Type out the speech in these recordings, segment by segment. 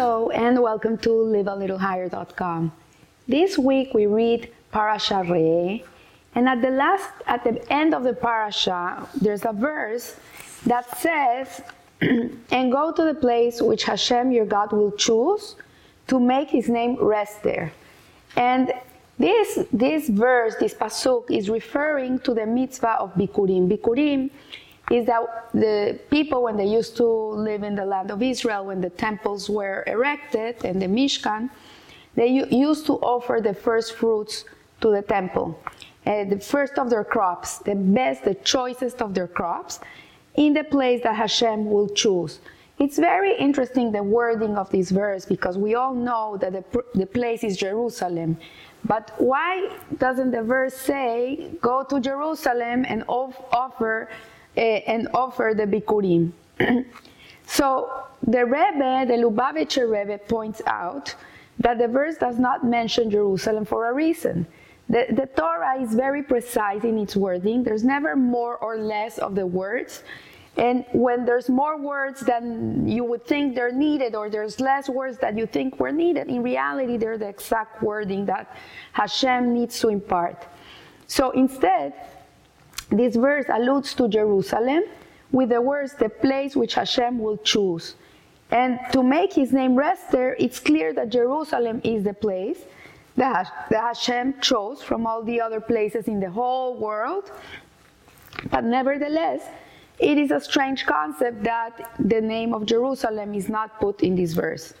Hello and welcome to livealittlehigher.com. This week we read Parasha Re'eh, and at the last, at the end of the parasha, there's a verse that says, "And go to the place which Hashem your God will choose to make His name rest there." And this this verse, this pasuk, is referring to the mitzvah of bikurim. Bikurim is that the people, when they used to live in the land of Israel, when the temples were erected and the Mishkan, they used to offer the first fruits to the temple, uh, the first of their crops, the best, the choicest of their crops, in the place that Hashem will choose. It's very interesting the wording of this verse because we all know that the, the place is Jerusalem. But why doesn't the verse say, go to Jerusalem and offer Eh, and offer the Bikurim. so the Rebbe, the Lubavitcher Rebbe, points out that the verse does not mention Jerusalem for a reason. The, the Torah is very precise in its wording. There's never more or less of the words. And when there's more words than you would think they're needed, or there's less words that you think were needed, in reality, they're the exact wording that Hashem needs to impart. So instead, this verse alludes to Jerusalem with the words, the place which Hashem will choose. And to make his name rest there, it's clear that Jerusalem is the place that, Hashem chose from all the other places in the whole world. But nevertheless, it is a strange concept that the name of Jerusalem is not put in this verse.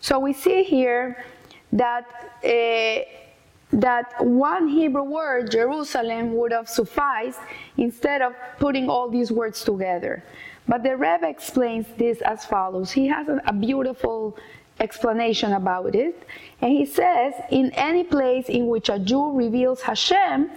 So we see here that. Uh, that one Hebrew word, Jerusalem, would have sufficed instead of putting all these words together. But the Rebbe explains this as follows. He has a, beautiful explanation about it. And he says, in any place in which a Jew reveals Hashem,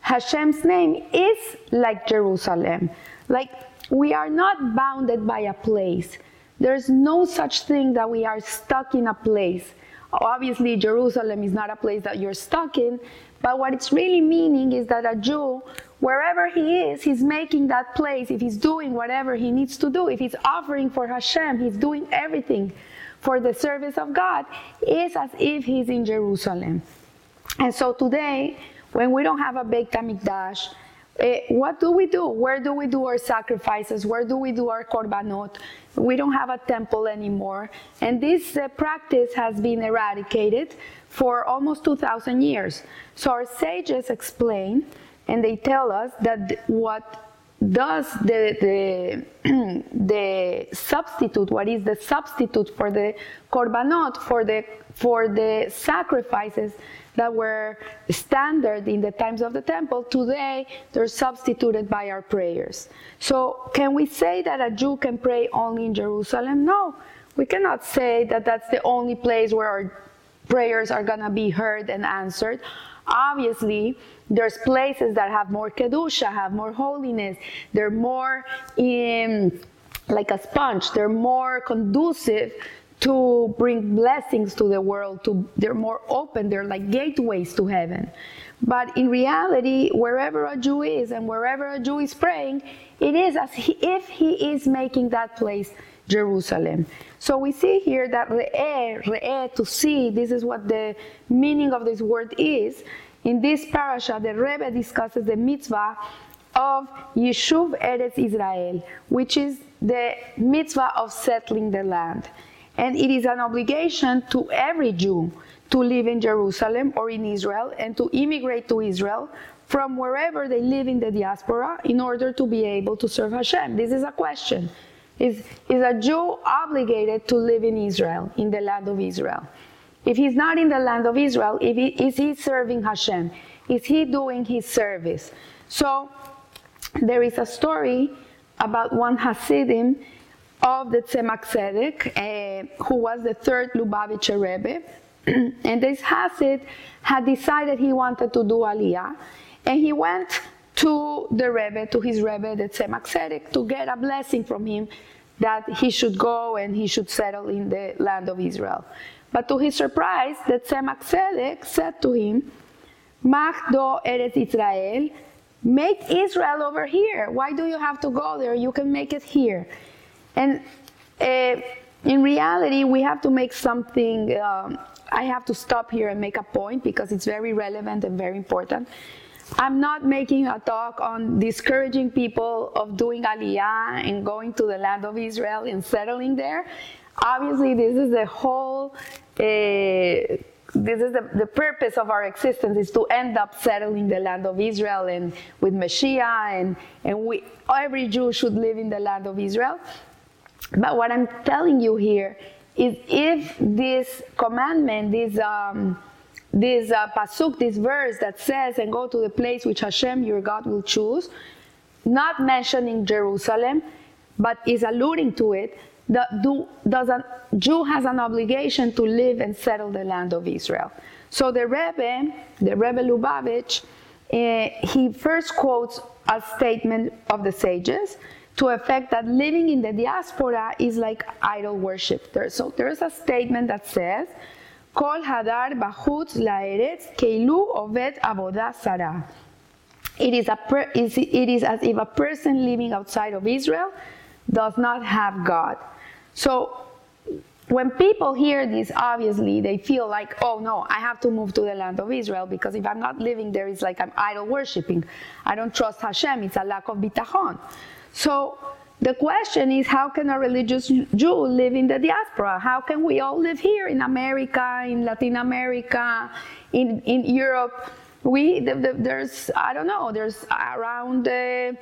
Hashem's name is like Jerusalem. Like we are not bounded by a place. There's no such thing that we are stuck in a place. Obviously, Jerusalem is not a place that you're stuck in, but what it's really meaning is that a Jew, wherever he is, he's making that place. If he's doing whatever he needs to do, if he's offering for Hashem, he's doing everything for the service of God, is as if he's in Jerusalem. And so today, when we don't have a Beit HaMikdash, uh, what do we do? Where do we do our sacrifices? Where do we do our korbanot? We don't have a temple anymore. And this uh, practice has been eradicated for almost 2,000 years. So our sages explain and they tell us that what does the, the, the substitute, what is the substitute for the korbanot, for the, for the sacrifices that were standard in the times of the temple, today they're substituted by our prayers. So, can we say that a Jew can pray only in Jerusalem? No, we cannot say that that's the only place where our prayers are going to be heard and answered. Obviously, there's places that have more kedusha, have more holiness. They're more in like a sponge. They're more conducive to bring blessings to the world to they're more open they're like gateways to heaven. But in reality wherever a jew is and wherever a jew is praying it is as he, if he is making that place jerusalem. So we see here that re'eh, re'eh, to see this is what the meaning of this word is. In this parasha the rebbe discusses the mitzvah of yishuv eretz israel which is the mitzvah of settling the land and it is an obligation to every Jew to live in Jerusalem or in Israel and to immigrate to Israel from wherever they live in the diaspora in order to be able to serve Hashem. This is a question. Is, is a Jew obligated to live in Israel, in the land of Israel? If he's not in the land of Israel, if he, is he serving Hashem? Is he doing his service? So there is a story about one Hasidim of the Tzemach Tzedek, uh, who was the third Lubavitcher Rebbe. and this Hasid had decided he wanted to do Aliyah, and he went to the Rebbe, to his Rebbe, the Tzemach Tzedek, to get a blessing from him that he should go and he should settle in the land of Israel. But to his surprise, the Tzemach Tzedek said to him, Eretz Israel, make Israel over here. Why do you have to go there? You can make it here. And uh, in reality, we have to make something. Um, I have to stop here and make a point because it's very relevant and very important. I'm not making a talk on discouraging people of doing aliyah and going to the land of Israel and settling there. Obviously, this is the whole. Uh, this is the, the purpose of our existence is to end up settling the land of Israel and with Mashiach and, and we, every Jew should live in the land of Israel. But what I'm telling you here is if this commandment, this um, this uh, pasuk, this verse that says, "And go to the place which Hashem your God will choose," not mentioning Jerusalem, but is alluding to it. The, do, does a Jew has an obligation to live and settle the land of Israel. So the Rebbe, the Rebbe Lubavitch, uh, he first quotes a statement of the sages to effect that living in the diaspora is like idol worship. There, so there's a statement that says, Kol hadar bahutz laeretz keilu oved avodah. It is, a it is as if a person living outside of Israel does not have God. So when people hear this, obviously they feel like, oh no, I have to move to the land of Israel because if I'm not living there, it's like I'm idol worshiping. I don't trust Hashem. It's a lack of bitachon. So the question is how can a religious Jew live in the diaspora? How can we all live here in America, in Latin America, in, in Europe? We, the, the, there's, I don't know, there's around, uh,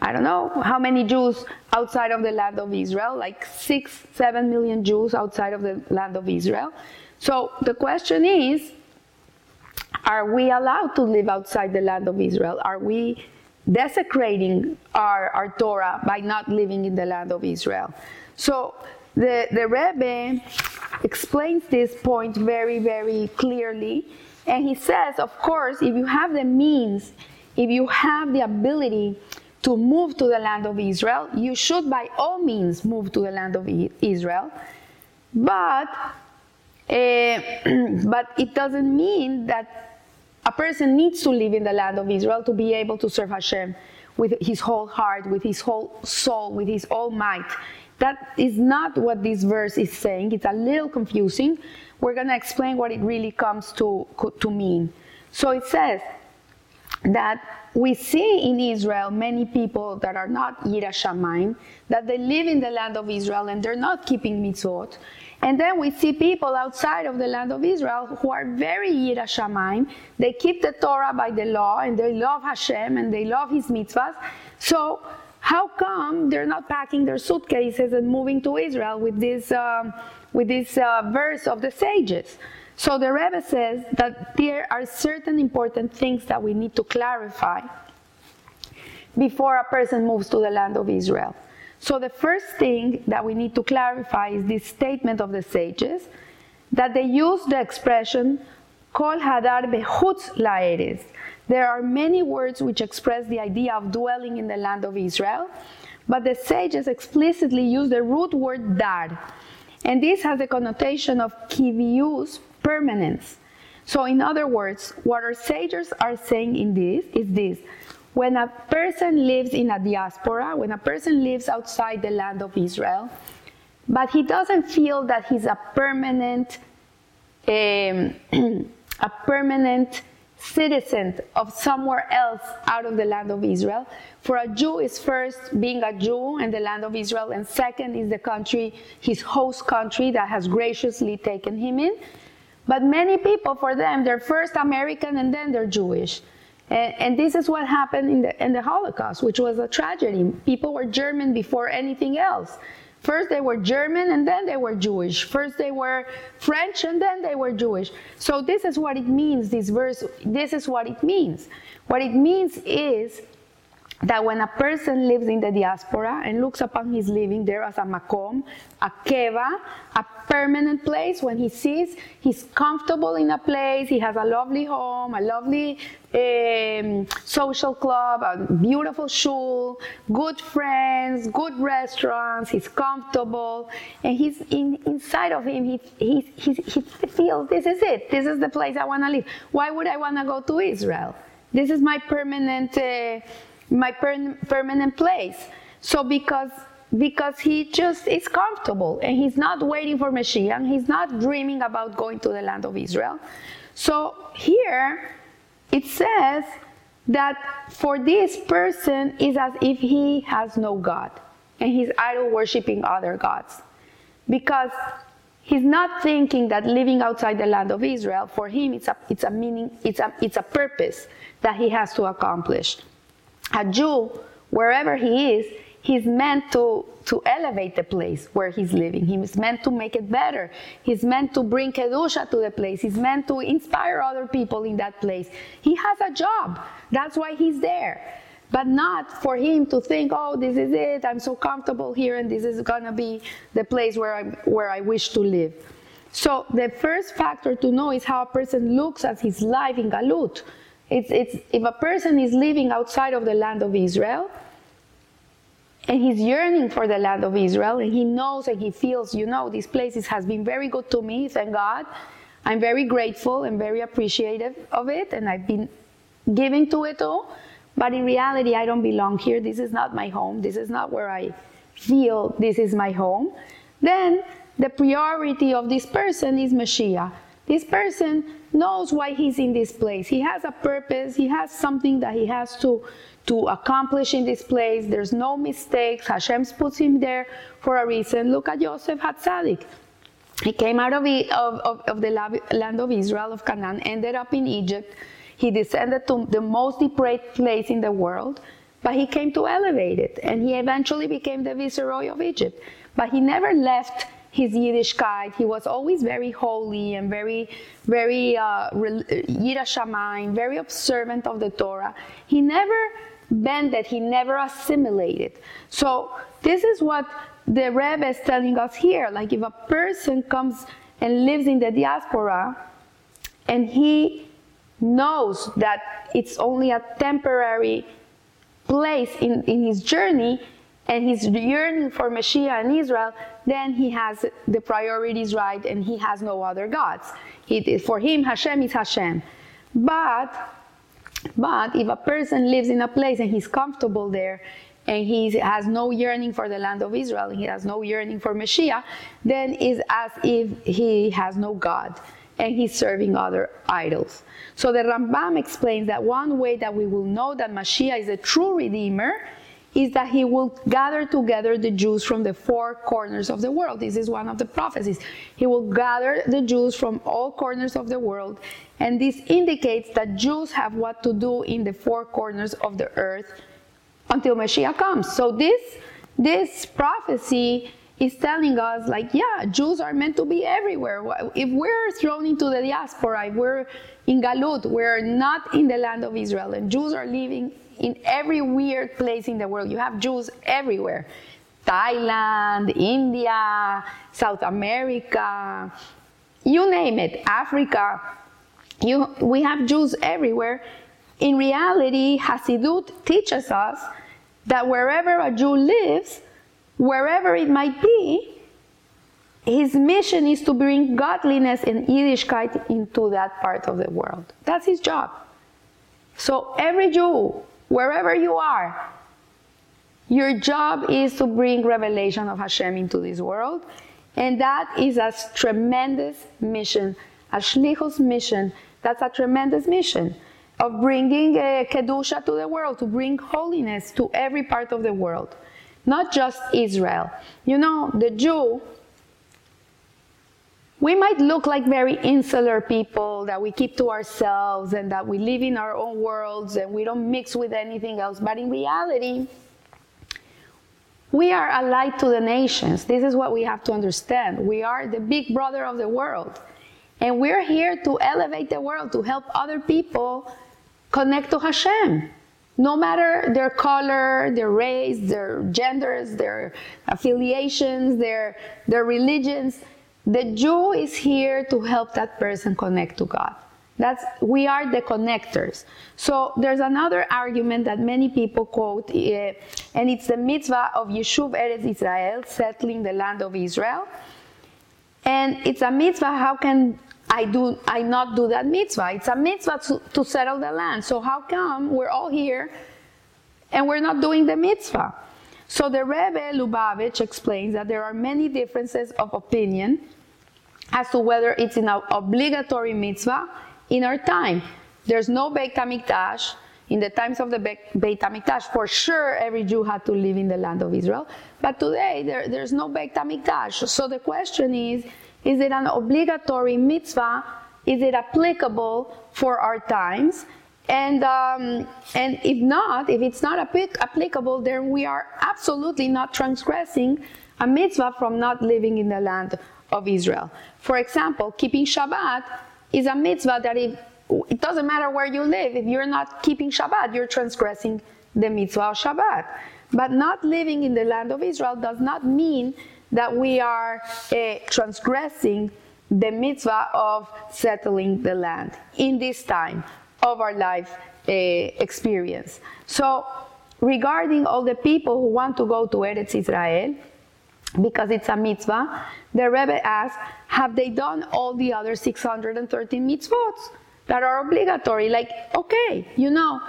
I don't know how many Jews outside of the land of Israel, like six, seven million Jews outside of the land of Israel. So the question is, are we allowed to live outside the land of Israel? Are we desecrating our, our Torah by not living in the land of Israel. So the, the Rebbe explains this point very, very clearly. And he says, of course, if you have the means, if you have the ability to move to the land of Israel, you should by all means move to the land of Israel. But, uh, but it doesn't mean that a person needs to live in the land of Israel to be able to serve Hashem with his whole heart, with his whole soul, with his all might. That is not what this verse is saying. It's a little confusing. We're going to explain what it really comes to, to mean. So it says that we see in Israel many people that are not Yira Shamayim, that they live in the land of Israel and they're not keeping mitzvot. And then we see people outside of the land of Israel who are very Yira Shamayim. They keep the Torah by the law and they love Hashem and they love His mitzvahs. So how come they're not packing their suitcases and moving to Israel with this, um, with this uh, verse of the sages? So the Rebbe says that there are certain important things that we need to clarify before a person moves to the land of Israel. So the first thing that we need to clarify is this statement of the sages that they use the expression kol hadar behutz laeretz. There are many words which express the idea of dwelling in the land of Israel, but the sages explicitly use the root word dar, and this has the connotation of kivius, permanence. So, in other words, what our sages are saying in this is this when a person lives in a diaspora, when a person lives outside the land of Israel, but he doesn't feel that he's a permanent, um, a permanent citizen of somewhere else out of the land of Israel. For a Jew is first being a Jew in the land of Israel, and second is the country, his host country that has graciously taken him in. But many people, for them, they're first American and then they're Jewish. And, and, this is what happened in the, in the Holocaust, which was a tragedy. People were German before anything else. First they were German and then they were Jewish. First they were French and then they were Jewish. So this is what it means, this verse, this is what it means. What it means is that when a person lives in the diaspora and looks upon his living there as a makom, a keva, a permanent place, when he sees he's comfortable in a place, he has a lovely home, a lovely um, social club, a beautiful shul, good friends, good restaurants, he's comfortable, and he's in, inside of him, he, he, he, he feels this is it, this is the place I want to live. Why would I want to go to Israel? This is my permanent. Uh, my per- permanent place. So because because he just is comfortable and he's not waiting for Mashiach. He's not dreaming about going to the land of Israel. So here it says that for this person is as if he has no God and he's idol worshiping other gods. Because he's not thinking that living outside the land of Israel, for him it's a, it's a meaning, it's a, it's a purpose that he has to accomplish. A Jew, wherever he is, he's meant to, to elevate the place where he's living. He's meant to make it better. He's meant to bring Kedusha to the place. He's meant to inspire other people in that place. He has a job. That's why he's there. But not for him to think, oh, this is it. I'm so comfortable here, and this is gonna be the place where I where I wish to live. So the first factor to know is how a person looks at his life in Galut. It's, it's, if a person is living outside of the land of Israel, and he's yearning for the land of Israel, and he knows and he feels, you know, this place has been very good to me, thank God. I'm very grateful and very appreciative of it, and I've been giving to it all. But in reality, I don't belong here. This is not my home. This is not where I feel this is my home. Then the priority of this person is Mashiach. This person knows why he's in this place. He has a purpose, he has something that he has to, to accomplish in this place. There's no mistakes. Hashem puts him there for a reason. Look at Joseph Hatzadik. He came out of, of, of the land of Israel, of Canaan, ended up in Egypt. He descended to the most depraved place in the world, but he came to elevate it, and he eventually became the viceroy of Egypt. But he never left his Yiddishkeit. He was always very holy and very, very uh, Shamayim, very observant of the Torah. He never bended, he never assimilated. So this is what the Rebbe is telling us here. Like if a person comes and lives in the diaspora and he knows that it's only a temporary place in, in his journey, and he's yearning for Mashiach in Israel, then he has the priorities right and he has no other gods. He, for him, Hashem is Hashem. But, but if a person lives in a place and he's comfortable there and he has no yearning for the land of Israel and he has no yearning for Mashiach, then it's as if he has no God and he's serving other idols. So the Rambam explains that one way that we will know that Mashiach is a true Redeemer is that he will gather together the Jews from the four corners of the world. This is one of the prophecies. He will gather the Jews from all corners of the world, and this indicates that Jews have what to do in the four corners of the earth until Mashiach comes. So this this prophecy is telling us like yeah jews are meant to be everywhere if we're thrown into the diaspora if we're in galut we're not in the land of israel and jews are living in every weird place in the world. You have Jews everywhere Thailand, India, South America, you name it, Africa. You, we have Jews everywhere. In reality, Hasidut teaches us that wherever a Jew lives, wherever it might be, his mission is to bring godliness and Yiddishkeit into that part of the world. That's his job. So every Jew wherever you are. Your job is to bring revelation of Hashem into this world. And that is a tremendous mission, a shlichus mission. That's a tremendous mission of bringing uh, kedusha to the world, to bring holiness to every part of the world, not just Israel. You know, the Jew we might look like very insular people that we keep to ourselves and that we live in our own worlds and we don't mix with anything else. But in reality, we are a light to the nations. This is what we have to understand. We are the big brother of the world. And we're here to elevate the world, to help other people connect to Hashem. No matter their color, their race, their genders, their affiliations, their, their religions, the Jew is here to help that person connect to God. That's we are the connectors. So there's another argument that many people quote, uh, and it's the mitzvah of Yishuv Eretz Israel, settling the land of Israel. And it's a mitzvah. How can I do? I not do that mitzvah? It's a mitzvah to, to settle the land. So how come we're all here, and we're not doing the mitzvah? So the Rebbe Lubavitch explains that there are many differences of opinion as to whether it's an obligatory mitzvah in our time. There's no Beit HaMikdash. In the times of the Beit HaMikdash, for sure every Jew had to live in the land of Israel. But today there, there's no Beit HaMikdash. So the question is, is it an obligatory mitzvah? Is it applicable for our times? And, um, and if not, if it's not applicable, then we are absolutely not transgressing a mitzvah from not living in the land of Israel. For example, keeping Shabbat is a mitzvah that if, it doesn't matter where you live, if you're not keeping Shabbat, you're transgressing the mitzvah of Shabbat. But not living in the land of Israel does not mean that we are uh, transgressing the mitzvah of settling the land in this time of our life uh, experience. So, regarding all the people who want to go to Eretz Israel, because it's a mitzvah, the Rebbe asks, have they done all the other 613 mitzvot that are obligatory? Like, okay, you know,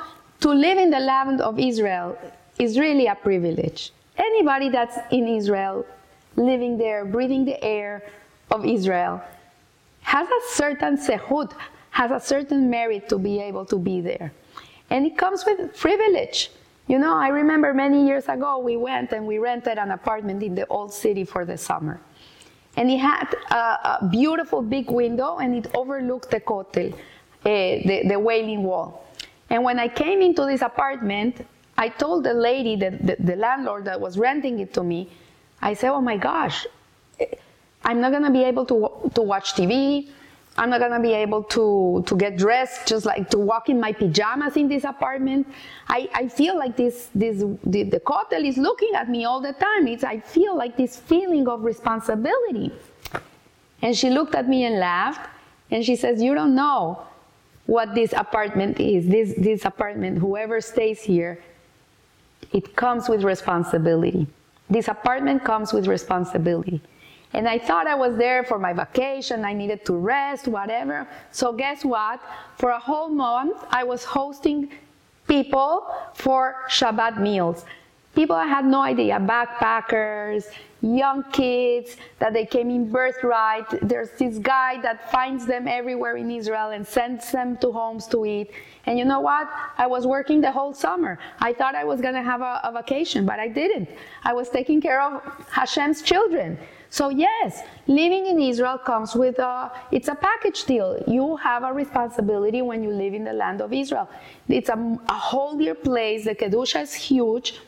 to live in the land of Israel is really a privilege. Anybody that's in Israel, living there, breathing the air of Israel, has a certain zechut, has a certain merit to be able to be there. And it comes with privilege. You know, I remember many years ago we went and we rented an apartment in the old city for the summer. And it had a, a beautiful big window and it overlooked the kotel, uh, the, the wailing wall. And when I came into this apartment, I told the lady, the, the, the landlord that was renting it to me, I said, oh my gosh, I'm not gonna be able to, to watch TV. I'm not gonna be able to, to get dressed, just like to walk in my pajamas in this apartment. I, I feel like this, this the, the kotel is looking at me all the time. It's, I feel like this feeling of responsibility. And she looked at me and laughed, and she says, You don't know what this apartment is. This, this apartment, whoever stays here, it comes with responsibility. This apartment comes with responsibility. And I thought I was there for my vacation, I needed to rest, whatever. So, guess what? For a whole month, I was hosting people for Shabbat meals. People I had no idea, backpackers, young kids, that they came in birthright. There's this guy that finds them everywhere in Israel and sends them to homes to eat. And you know what? I was working the whole summer. I thought I was going to have a, a vacation, but I didn't. I was taking care of Hashem's children. So yes, living in Israel comes with a, it's a package deal. You have a responsibility when you live in the land of Israel. It's a, a holier place. The Kedusha is huge.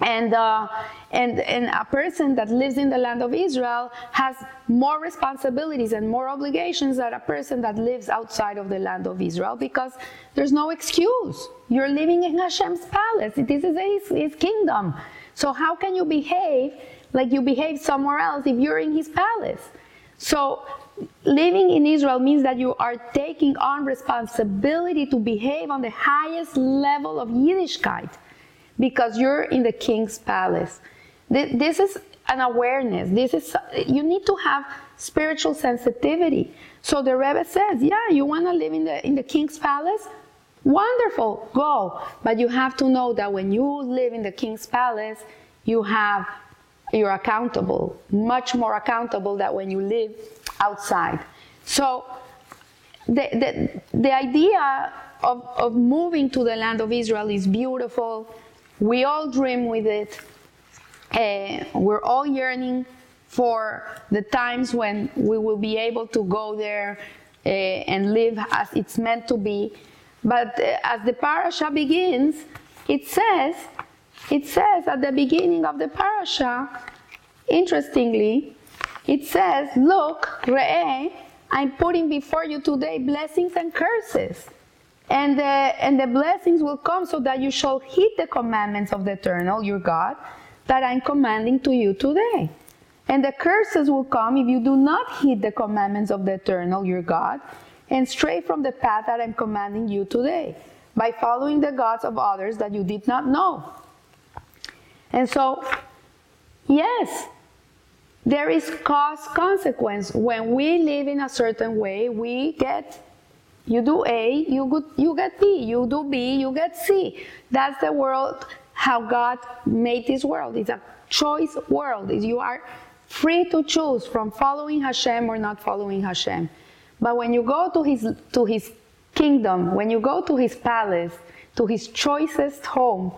And, uh, and, and a person that lives in the land of Israel has more responsibilities and more obligations than a person that lives outside of the land of Israel because there's no excuse. You're living in Hashem's palace. This is his, his kingdom. So how can you behave like you behave somewhere else if you're in his palace. So living in Israel means that you are taking on responsibility to behave on the highest level of Yiddishkeit because you're in the king's palace. This is an awareness. This is you need to have spiritual sensitivity. So the Rebbe says, yeah, you want to live in the in the king's palace? Wonderful, go. But you have to know that when you live in the king's palace, you have you're accountable, much more accountable than when you live outside. So the, the, the idea of, of moving to the land of Israel is beautiful. We all dream with it. Uh, we're all yearning for the times when we will be able to go there uh, and live as it's meant to be. But uh, as the parasha begins, it says it says at the beginning of the parasha, interestingly, it says, Look, Re'eh, I'm putting before you today blessings and curses. And the, and the blessings will come so that you shall heed the commandments of the eternal, your God, that I'm commanding to you today. And the curses will come if you do not heed the commandments of the eternal, your God, and stray from the path that I'm commanding you today, by following the gods of others that you did not know. And so, yes, there is cause consequence. When we live in a certain way, we get you do A, you get, you get B, you do B, you get C. That's the world how God made this world. It's a choice world. You are free to choose from following Hashem or not following Hashem. But when you go to his to his kingdom, when you go to his palace, to his choicest home,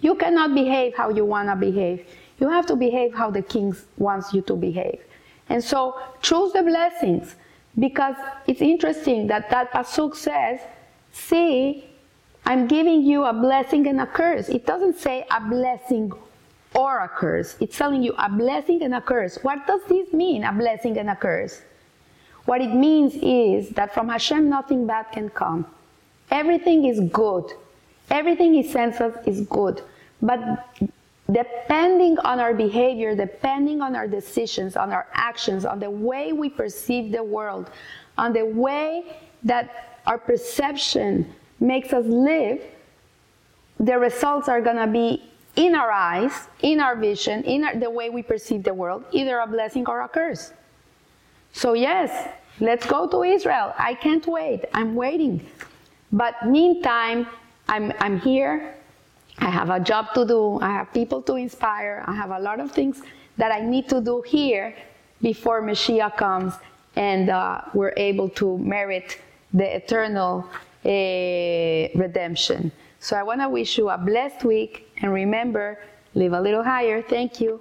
you cannot behave how you want to behave. You have to behave how the king wants you to behave. And so choose the blessings because it's interesting that that pasuk says, "See, I'm giving you a blessing and a curse." It doesn't say a blessing or a curse. It's telling you a blessing and a curse. What does this mean, a blessing and a curse? What it means is that from Hashem nothing bad can come. Everything is good. Everything He sends us is good. But depending on our behavior, depending on our decisions, on our actions, on the way we perceive the world, on the way that our perception makes us live, the results are going to be in our eyes, in our vision, in our, the way we perceive the world, either a blessing or a curse. So, yes, let's go to Israel. I can't wait. I'm waiting. But meantime, I'm, I'm here. I have a job to do. I have people to inspire. I have a lot of things that I need to do here before Mashiach comes and uh, we're able to merit the eternal uh, redemption. So I want to wish you a blessed week and remember, live a little higher. Thank you.